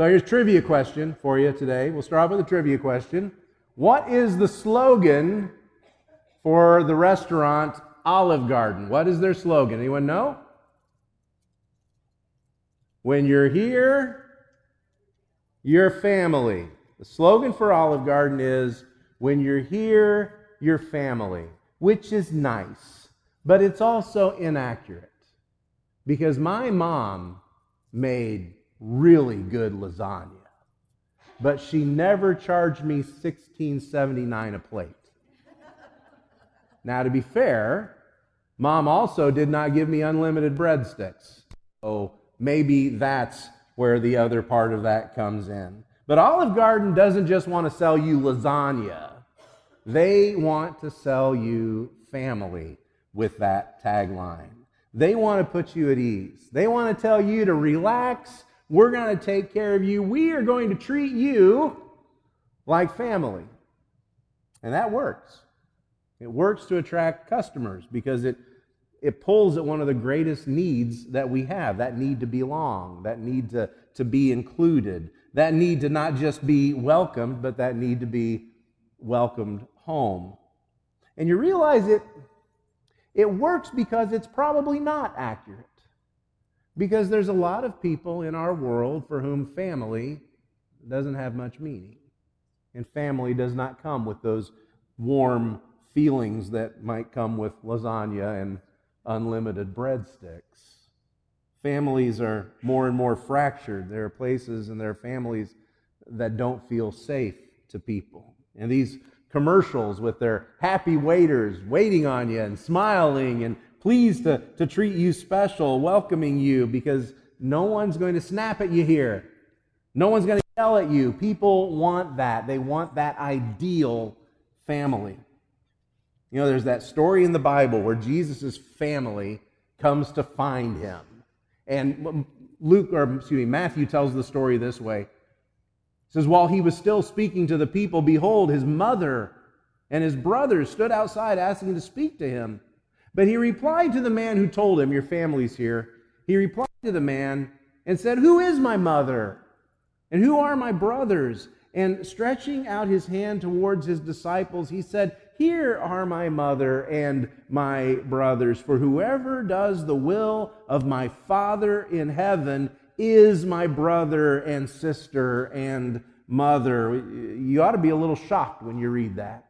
So here's trivia question for you today. We'll start off with a trivia question. What is the slogan for the restaurant Olive Garden? What is their slogan? Anyone know? When you're here, you're family. The slogan for Olive Garden is when you're here, you're family, which is nice, but it's also inaccurate because my mom made really good lasagna, but she never charged me $16.79 a plate. Now, to be fair, mom also did not give me unlimited breadsticks. So maybe that's where the other part of that comes in. But Olive Garden doesn't just want to sell you lasagna, they want to sell you family with that tagline. They want to put you at ease. They want to tell you to relax. We're going to take care of you. We are going to treat you like family. And that works. It works to attract customers because it, it pulls at one of the greatest needs that we have that need to belong, that need to, to be included, that need to not just be welcomed, but that need to be welcomed home. And you realize it, it works because it's probably not accurate. Because there's a lot of people in our world for whom family doesn't have much meaning. And family does not come with those warm feelings that might come with lasagna and unlimited breadsticks. Families are more and more fractured. There are places and there are families that don't feel safe to people. And these commercials with their happy waiters waiting on you and smiling and pleased to, to treat you special, welcoming you because no one's going to snap at you here. No one's going to yell at you. People want that. They want that ideal family. You know, there's that story in the Bible where Jesus' family comes to find him. And Luke, or excuse me, Matthew tells the story this way. It says, While he was still speaking to the people, behold, his mother and his brothers stood outside asking to speak to him. But he replied to the man who told him, Your family's here. He replied to the man and said, Who is my mother? And who are my brothers? And stretching out his hand towards his disciples, he said, here are my mother and my brothers, for whoever does the will of my Father in heaven is my brother and sister and mother. You ought to be a little shocked when you read that.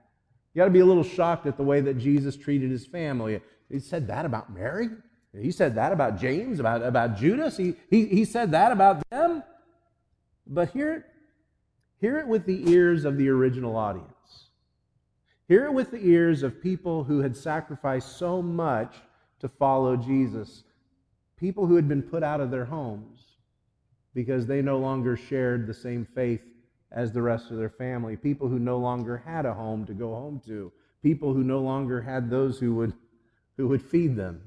You ought to be a little shocked at the way that Jesus treated his family. He said that about Mary. He said that about James, about, about Judas. He, he, he said that about them. But hear it, hear it with the ears of the original audience. Hear it with the ears of people who had sacrificed so much to follow Jesus, people who had been put out of their homes because they no longer shared the same faith as the rest of their family, people who no longer had a home to go home to, people who no longer had those who would, who would feed them,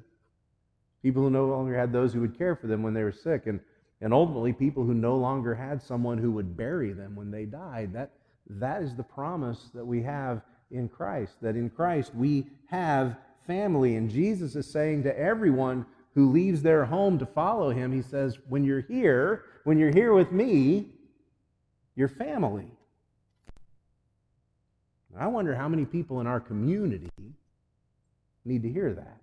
people who no longer had those who would care for them when they were sick, and, and ultimately people who no longer had someone who would bury them when they died. That, that is the promise that we have in Christ, that in Christ we have family. And Jesus is saying to everyone who leaves their home to follow him, he says, when you're here, when you're here with me, you're family. I wonder how many people in our community need to hear that.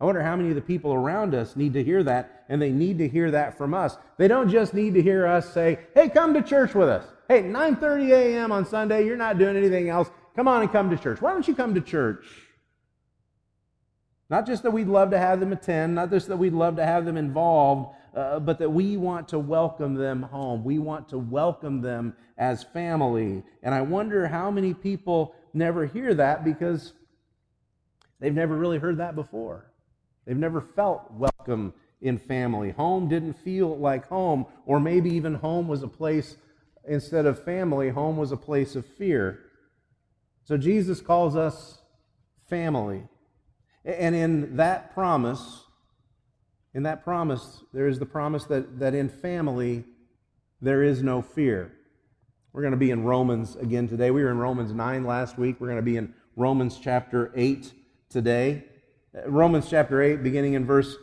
I wonder how many of the people around us need to hear that, and they need to hear that from us. They don't just need to hear us say, "Hey, come to church with us." Hey, 9:30 a.m. on Sunday, you're not doing anything else. Come on and come to church. Why don't you come to church? Not just that we'd love to have them attend, not just that we'd love to have them involved, uh, but that we want to welcome them home. We want to welcome them as family. And I wonder how many people never hear that because they've never really heard that before. They've never felt welcome in family. Home didn't feel like home, or maybe even home was a place, instead of family, home was a place of fear. So Jesus calls us family. And in that promise, in that promise, there is the promise that, that in family there is no fear. We're going to be in Romans again today. We were in Romans 9 last week. We're going to be in Romans chapter 8 today. Uh, Romans chapter 8, beginning in verse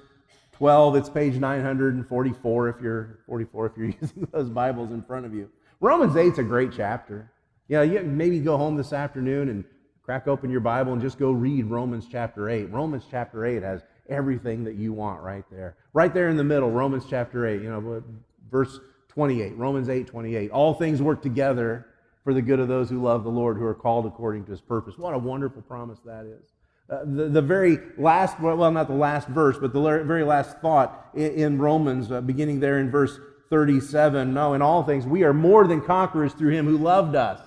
12. It's page 944 if you're 44 if you're using those Bibles in front of you. Romans 8 is a great chapter. Yeah, you maybe go home this afternoon and crack open your Bible and just go read Romans chapter 8. Romans chapter 8 has everything that you want right there. Right there in the middle, Romans chapter 8, you know, verse 28, Romans 8, 28. All things work together for the good of those who love the Lord, who are called according to his purpose. What a wonderful promise that is. Uh, the, the very last, well, not the last verse, but the very last thought in, in Romans, uh, beginning there in verse 37. No, in all things, we are more than conquerors through him who loved us.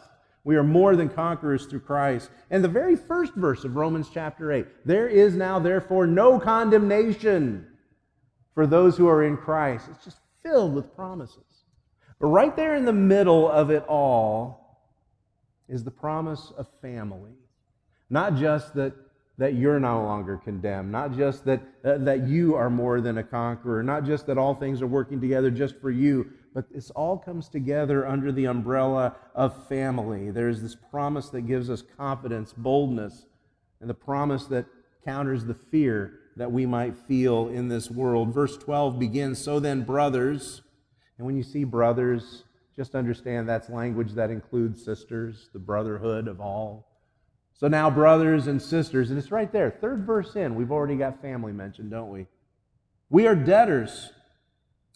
We are more than conquerors through Christ. And the very first verse of Romans chapter 8 there is now, therefore, no condemnation for those who are in Christ. It's just filled with promises. But right there in the middle of it all is the promise of family. Not just that, that you're no longer condemned, not just that, uh, that you are more than a conqueror, not just that all things are working together just for you, but this all comes together under the umbrella of family. There's this promise that gives us confidence, boldness, and the promise that counters the fear that we might feel in this world. Verse 12 begins So then, brothers, and when you see brothers, just understand that's language that includes sisters, the brotherhood of all. So now, brothers and sisters, and it's right there, third verse in, we've already got family mentioned, don't we? We are debtors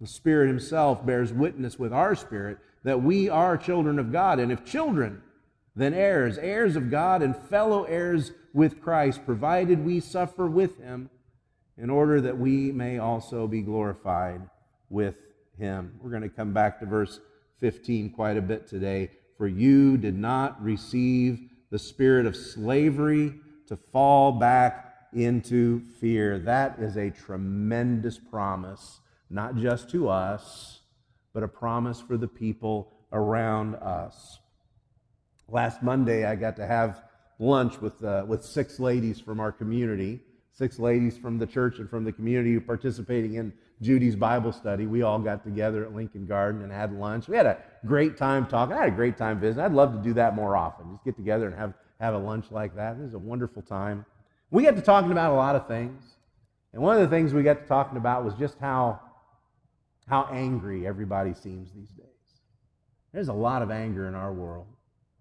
The Spirit Himself bears witness with our spirit that we are children of God. And if children, then heirs, heirs of God and fellow heirs with Christ, provided we suffer with Him in order that we may also be glorified with Him. We're going to come back to verse 15 quite a bit today. For you did not receive the spirit of slavery to fall back into fear. That is a tremendous promise not just to us, but a promise for the people around us. Last Monday, I got to have lunch with, uh, with six ladies from our community, six ladies from the church and from the community who participating in Judy's Bible study. We all got together at Lincoln Garden and had lunch. We had a great time talking. I had a great time visiting. I'd love to do that more often. Just get together and have, have a lunch like that. It was a wonderful time. We got to talking about a lot of things. And one of the things we got to talking about was just how how angry everybody seems these days. There's a lot of anger in our world.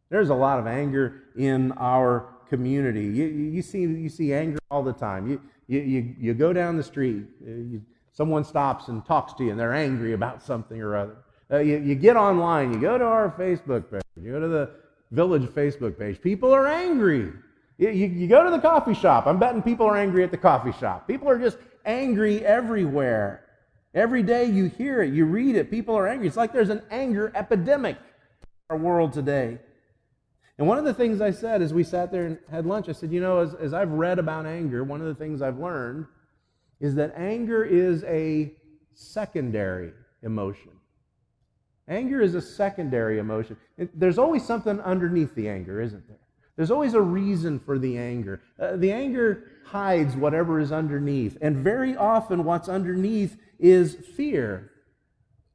There's a lot of anger in our community. You, you, see, you see anger all the time. You, you, you, you go down the street, uh, you, someone stops and talks to you, and they're angry about something or other. Uh, you, you get online, you go to our Facebook page, you go to the village Facebook page. People are angry. You, you, you go to the coffee shop. I'm betting people are angry at the coffee shop. People are just angry everywhere. Every day you hear it, you read it, people are angry. It's like there's an anger epidemic in our world today. And one of the things I said as we sat there and had lunch, I said, you know, as, as I've read about anger, one of the things I've learned is that anger is a secondary emotion. Anger is a secondary emotion. It, there's always something underneath the anger, isn't there? There's always a reason for the anger. Uh, the anger hides whatever is underneath. And very often, what's underneath is fear.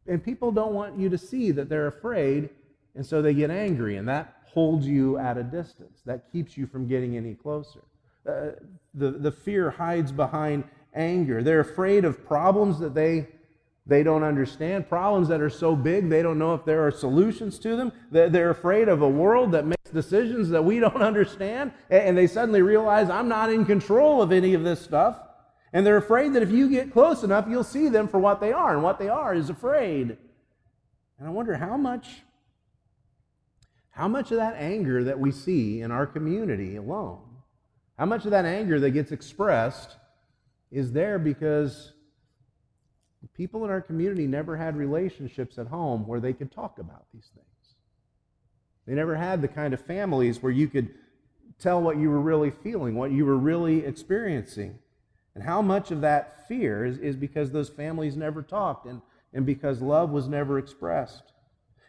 And people don't want you to see that they're afraid, and so they get angry, and that holds you at a distance. That keeps you from getting any closer. Uh, the, the fear hides behind anger. They're afraid of problems that they, they don't understand, problems that are so big they don't know if there are solutions to them. They're afraid of a world that makes decisions that we don't understand, and they suddenly realize I'm not in control of any of this stuff. And they're afraid that if you get close enough, you'll see them for what they are. And what they are is afraid. And I wonder how much, how much of that anger that we see in our community alone, how much of that anger that gets expressed is there because people in our community never had relationships at home where they could talk about these things. They never had the kind of families where you could tell what you were really feeling, what you were really experiencing. And how much of that fear is, is because those families never talked and, and because love was never expressed.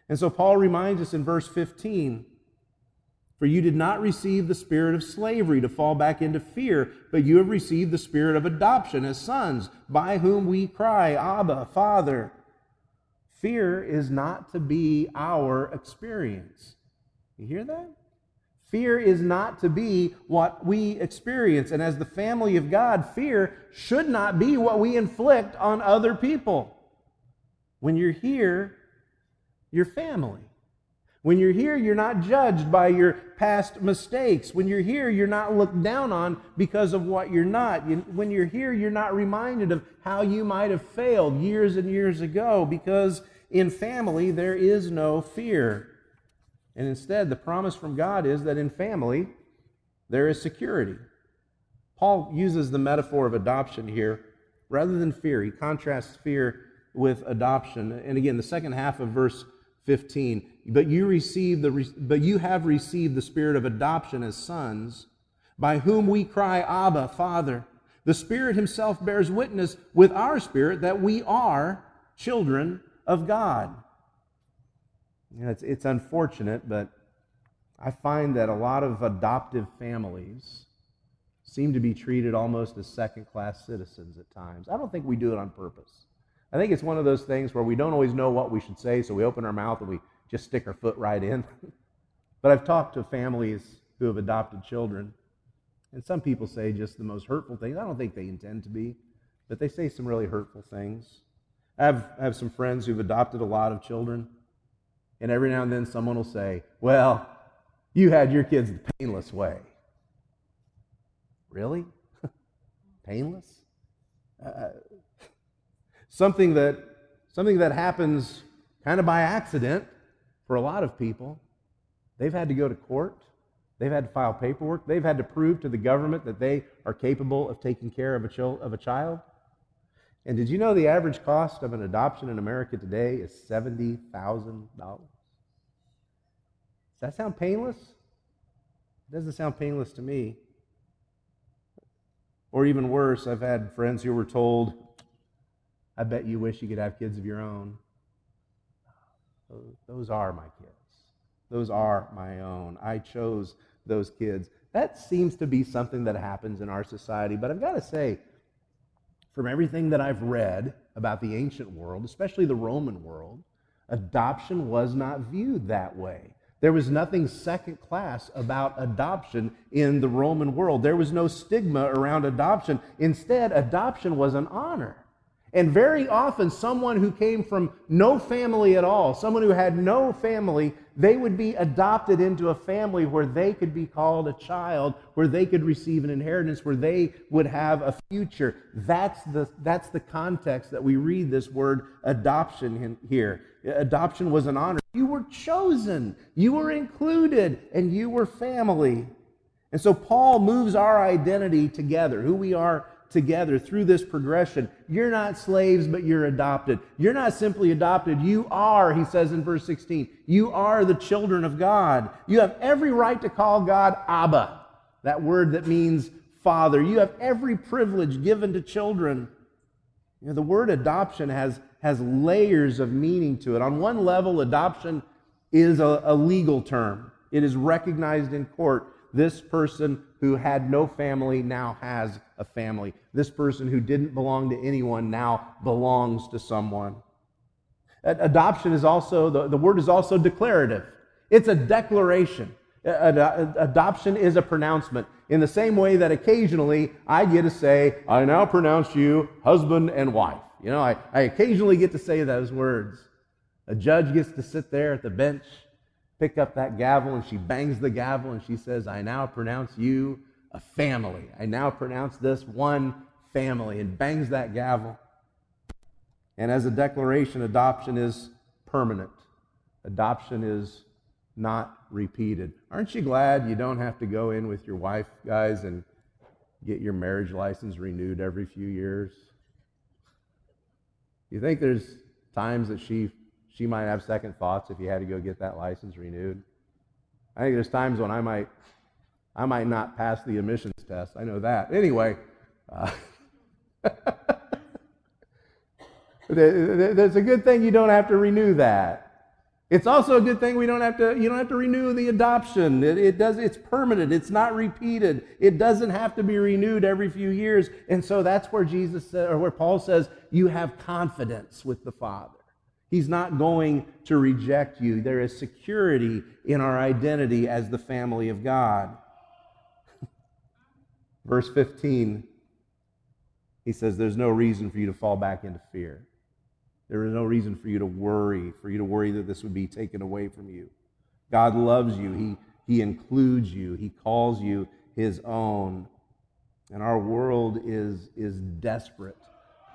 And so Paul reminds us in verse 15 For you did not receive the spirit of slavery to fall back into fear, but you have received the spirit of adoption as sons, by whom we cry, Abba, Father. Fear is not to be our experience. You hear that? Fear is not to be what we experience. And as the family of God, fear should not be what we inflict on other people. When you're here, you're family. When you're here, you're not judged by your past mistakes. When you're here, you're not looked down on because of what you're not. When you're here, you're not reminded of how you might have failed years and years ago because in family, there is no fear. And instead, the promise from God is that in family, there is security. Paul uses the metaphor of adoption here rather than fear. He contrasts fear with adoption. And again, the second half of verse 15. But you receive the but you have received the spirit of adoption as sons, by whom we cry, Abba, Father. The Spirit Himself bears witness with our spirit that we are children of God. You know, it's, it's unfortunate, but I find that a lot of adoptive families seem to be treated almost as second class citizens at times. I don't think we do it on purpose. I think it's one of those things where we don't always know what we should say, so we open our mouth and we just stick our foot right in. but I've talked to families who have adopted children, and some people say just the most hurtful things. I don't think they intend to be, but they say some really hurtful things. I have, I have some friends who've adopted a lot of children, and every now and then someone will say, Well, you had your kids the painless way. Really? painless? Uh, something that something that happens kind of by accident for a lot of people. They've had to go to court. They've had to file paperwork. They've had to prove to the government that they are capable of taking care of a, of a child. And did you know the average cost of an adoption in America today is $70,000? Does that sound painless? It doesn't sound painless to me. Or even worse, I've had friends who were told, I bet you wish you could have kids of your own. Those are my kids. Those are my own. I chose those kids. That seems to be something that happens in our society. But I've got to say, from everything that I've read about the ancient world, especially the Roman world, adoption was not viewed that way. There was nothing second class about adoption in the Roman world. There was no stigma around adoption. Instead, adoption was an honor. And very often, someone who came from no family at all, someone who had no family, they would be adopted into a family where they could be called a child, where they could receive an inheritance, where they would have a future. That's the, that's the context that we read this word adoption here. Adoption was an honor. You were chosen, you were included, and you were family. And so Paul moves our identity together, who we are together through this progression. You're not slaves, but you're adopted. You're not simply adopted. You are, he says in verse 16, you are the children of God. You have every right to call God Abba, that word that means father. You have every privilege given to children. You know, the word adoption has, has layers of meaning to it. On one level, adoption is a, a legal term, it is recognized in court. This person who had no family now has a family. This person who didn't belong to anyone now belongs to someone. Adoption is also, the, the word is also declarative. It's a declaration. Adoption is a pronouncement. In the same way that occasionally I get to say, I now pronounce you husband and wife. You know, I, I occasionally get to say those words. A judge gets to sit there at the bench, pick up that gavel, and she bangs the gavel and she says, I now pronounce you a family. I now pronounce this one family and bangs that gavel. And as a declaration, adoption is permanent. Adoption is not repeated. Aren't you glad you don't have to go in with your wife, guys, and get your marriage license renewed every few years? You think there's times that she she might have second thoughts if you had to go get that license renewed? I think there's times when I might I might not pass the emissions test. I know that. Anyway, uh, There's a good thing you don't have to renew that. It's also a good thing we don't have to, you don't have to renew the adoption. It, it, does, it's permanent. It's not repeated. It doesn't have to be renewed every few years. And so that's where Jesus or where Paul says, you have confidence with the Father. He's not going to reject you. There is security in our identity as the family of God. Verse 15, he says, There's no reason for you to fall back into fear. There is no reason for you to worry, for you to worry that this would be taken away from you. God loves you. He, he includes you. He calls you his own. And our world is, is desperate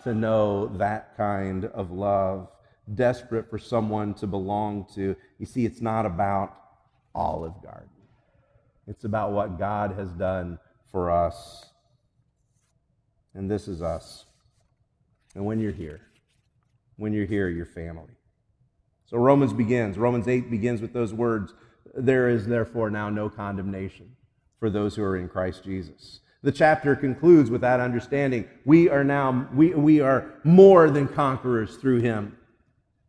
to know that kind of love, desperate for someone to belong to. You see, it's not about Olive Garden, it's about what God has done for us. And this is us. And when you're here, when you're here, you're family. So Romans begins. Romans 8 begins with those words There is therefore now no condemnation for those who are in Christ Jesus. The chapter concludes with that understanding. We are now, we, we are more than conquerors through him.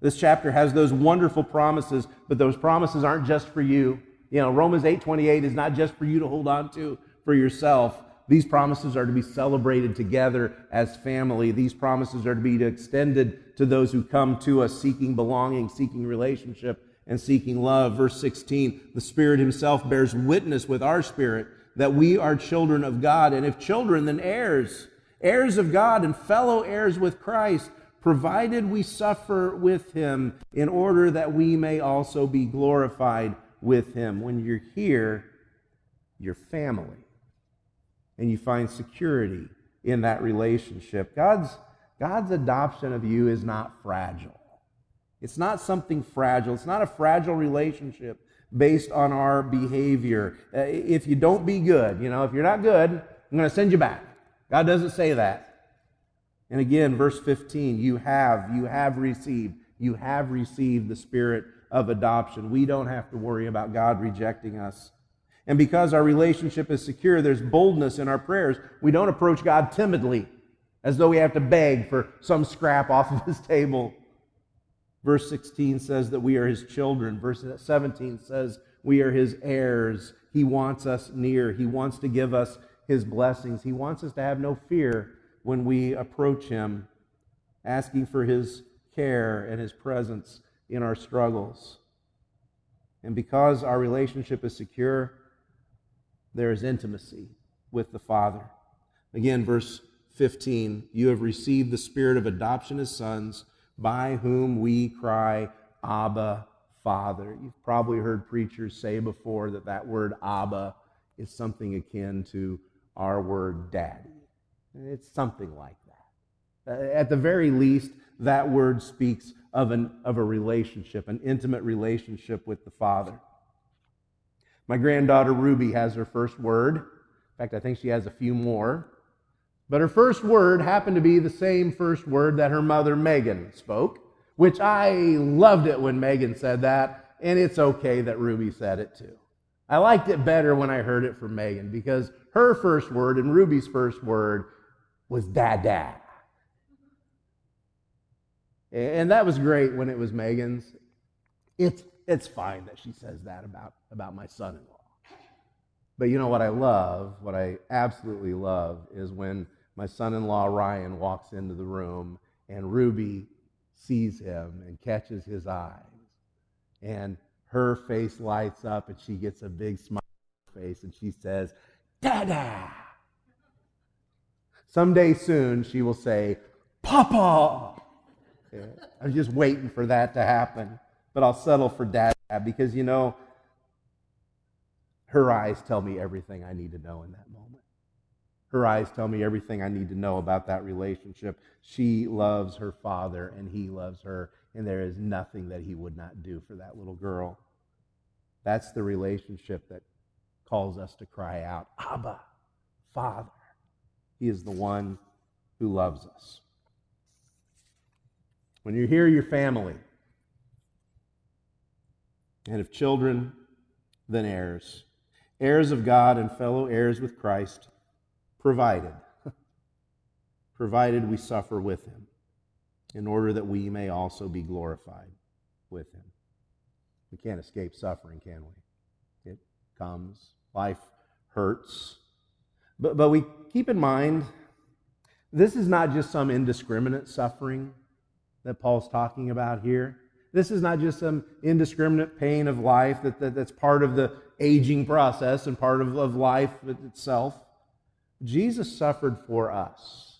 This chapter has those wonderful promises, but those promises aren't just for you. You know, Romans 8 28 is not just for you to hold on to for yourself. These promises are to be celebrated together as family. These promises are to be extended to those who come to us seeking belonging, seeking relationship, and seeking love. Verse 16 the Spirit Himself bears witness with our spirit that we are children of God, and if children, then heirs, heirs of God and fellow heirs with Christ, provided we suffer with Him in order that we may also be glorified with Him. When you're here, you're family and you find security in that relationship. God's, God's adoption of you is not fragile. It's not something fragile. It's not a fragile relationship based on our behavior. Uh, if you don't be good, you know, if you're not good, I'm going to send you back. God doesn't say that. And again, verse 15, you have, you have received, you have received the spirit of adoption. We don't have to worry about God rejecting us. And because our relationship is secure, there's boldness in our prayers. We don't approach God timidly, as though we have to beg for some scrap off of his table. Verse 16 says that we are his children. Verse 17 says we are his heirs. He wants us near. He wants to give us his blessings. He wants us to have no fear when we approach him, asking for his care and his presence in our struggles. And because our relationship is secure, there is intimacy with the Father. Again, verse 15 You have received the spirit of adoption as sons, by whom we cry, Abba, Father. You've probably heard preachers say before that that word Abba is something akin to our word daddy. It's something like that. Uh, at the very least, that word speaks of, an, of a relationship, an intimate relationship with the Father. My granddaughter Ruby has her first word. In fact, I think she has a few more. But her first word happened to be the same first word that her mother Megan spoke, which I loved it when Megan said that, and it's okay that Ruby said it too. I liked it better when I heard it from Megan because her first word and Ruby's first word was dad. And that was great when it was Megan's. It's it's fine that she says that about, about my son in law. But you know what I love, what I absolutely love, is when my son in law Ryan walks into the room and Ruby sees him and catches his eyes. And her face lights up and she gets a big smile on her face and she says, Dada! Someday soon she will say, Papa! Yeah, I'm just waiting for that to happen but I'll settle for dad because, you know, her eyes tell me everything I need to know in that moment. Her eyes tell me everything I need to know about that relationship. She loves her father, and he loves her, and there is nothing that he would not do for that little girl. That's the relationship that calls us to cry out, Abba, Father. He is the one who loves us. When you hear your family, and if children, then heirs, heirs of God and fellow heirs with Christ, provided. provided we suffer with him, in order that we may also be glorified with him. We can't escape suffering, can we? It comes. Life hurts. But, but we keep in mind, this is not just some indiscriminate suffering that Paul's talking about here. This is not just some indiscriminate pain of life that, that, that's part of the aging process and part of, of life itself. Jesus suffered for us.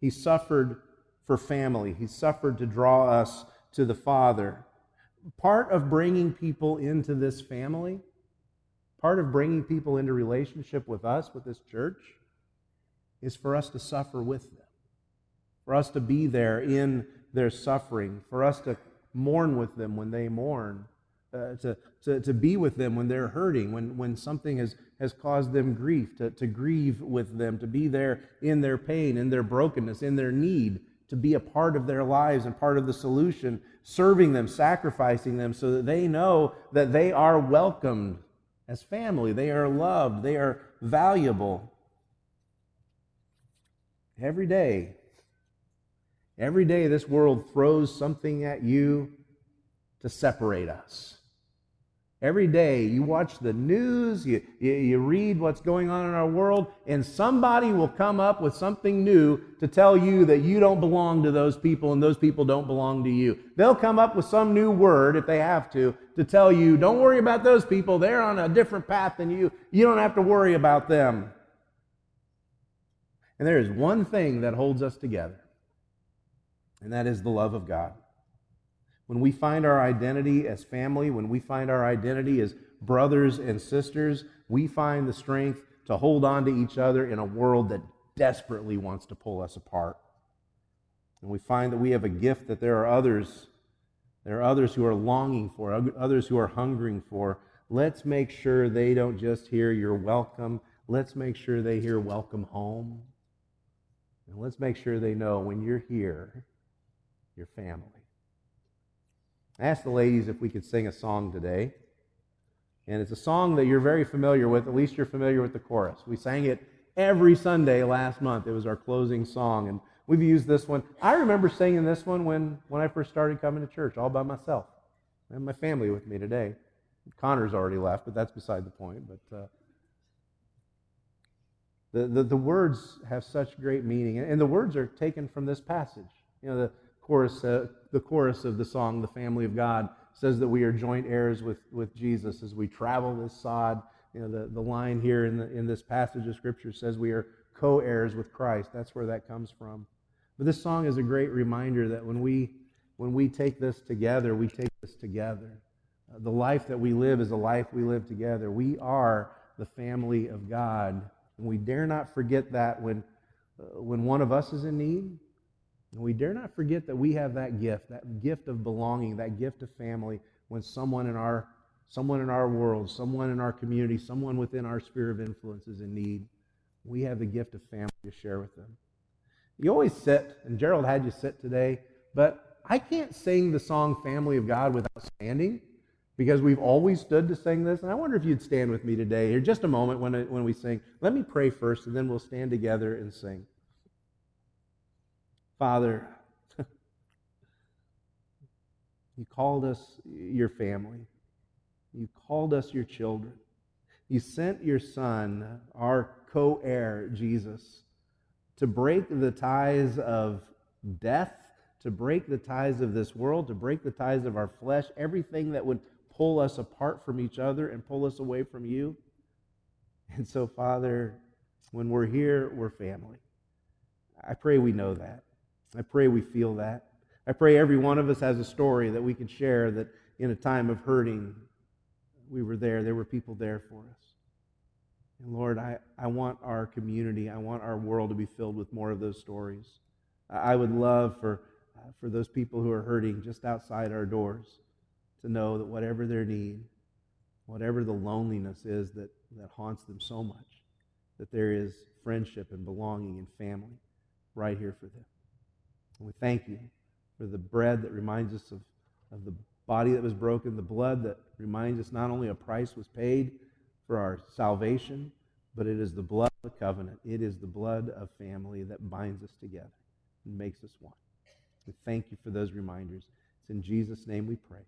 He suffered for family. He suffered to draw us to the Father. Part of bringing people into this family, part of bringing people into relationship with us, with this church, is for us to suffer with them, for us to be there in their suffering, for us to mourn with them when they mourn, uh, to, to, to be with them when they're hurting, when, when something has, has caused them grief, to, to grieve with them, to be there in their pain, in their brokenness, in their need, to be a part of their lives and part of the solution, serving them, sacrificing them so that they know that they are welcomed as family, they are loved, they are valuable. Every day, every day, this world throws something at you to separate us. Every day you watch the news, you, you, you, read what's going on in our world, and somebody will come up with something new to tell you that you don't belong to those people and those people don't belong to you. They'll come up with some new word, if they have to, to tell you, don't worry about those people. They're on a different path than you. You don't have to worry about them. And there is one thing that holds us together, and that is the love of God when we find our identity as family, when we find our identity as brothers and sisters, we find the strength to hold on to each other in a world that desperately wants to pull us apart. And we find that we have a gift that there are others, there are others who are longing for, others who are hungering for. Let's make sure they don't just hear you're welcome. Let's make sure they hear welcome home. And let's make sure they know when you're here, you're family. I asked the ladies if we could sing a song today. And it's a song that you're very familiar with. At least you're familiar with the chorus. We sang it every Sunday last month. It was our closing song. And we've used this one. I remember singing this one when, when I first started coming to church, all by myself. I have my family with me today. Connor's already left, but that's beside the point. But uh, the, the, the words have such great meaning. And the words are taken from this passage. You know, the, chorus, uh, the chorus of the song, The Family of God, says that we are joint heirs with, with Jesus as we travel this sod. You know, the, the line here in, the, in this passage of Scripture says we are co heirs with Christ. That's where that comes from. But this song is a great reminder that when we, when we take this together, we take this together. Uh, the life that we live is a life we live together. We are the family of God. And we dare not forget that when, uh, when one of us is in need, and we dare not forget that we have that gift, that gift of belonging, that gift of family when someone in our someone in our world, someone in our community, someone within our sphere of influence is in need. We have the gift of family to share with them. You always sit, and Gerald had you sit today, but I can't sing the song Family of God without standing because we've always stood to sing this. And I wonder if you'd stand with me today, here just a moment when, when we sing. Let me pray first, and then we'll stand together and sing. Father, you called us your family. You called us your children. You sent your Son, our co heir, Jesus, to break the ties of death, to break the ties of this world, to break the ties of our flesh, everything that would pull us apart from each other and pull us away from you. And so, Father, when we're here, we're family. I pray we know that. I pray we feel that. I pray every one of us has a story that we can share that in a time of hurting, we were there. There were people there for us. And Lord, I, I want our community, I want our world to be filled with more of those stories. I would love for, uh, for those people who are hurting just outside our doors to know that whatever their need, whatever the loneliness is that, that haunts them so much, that there is friendship and belonging and family right here for them. And we thank you for the bread that reminds us of, of the body that was broken, the blood that reminds us not only a price was paid for our salvation, but it is the blood of the covenant. It is the blood of family that binds us together and makes us one. We thank you for those reminders. It's in Jesus' name we pray.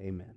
Amen.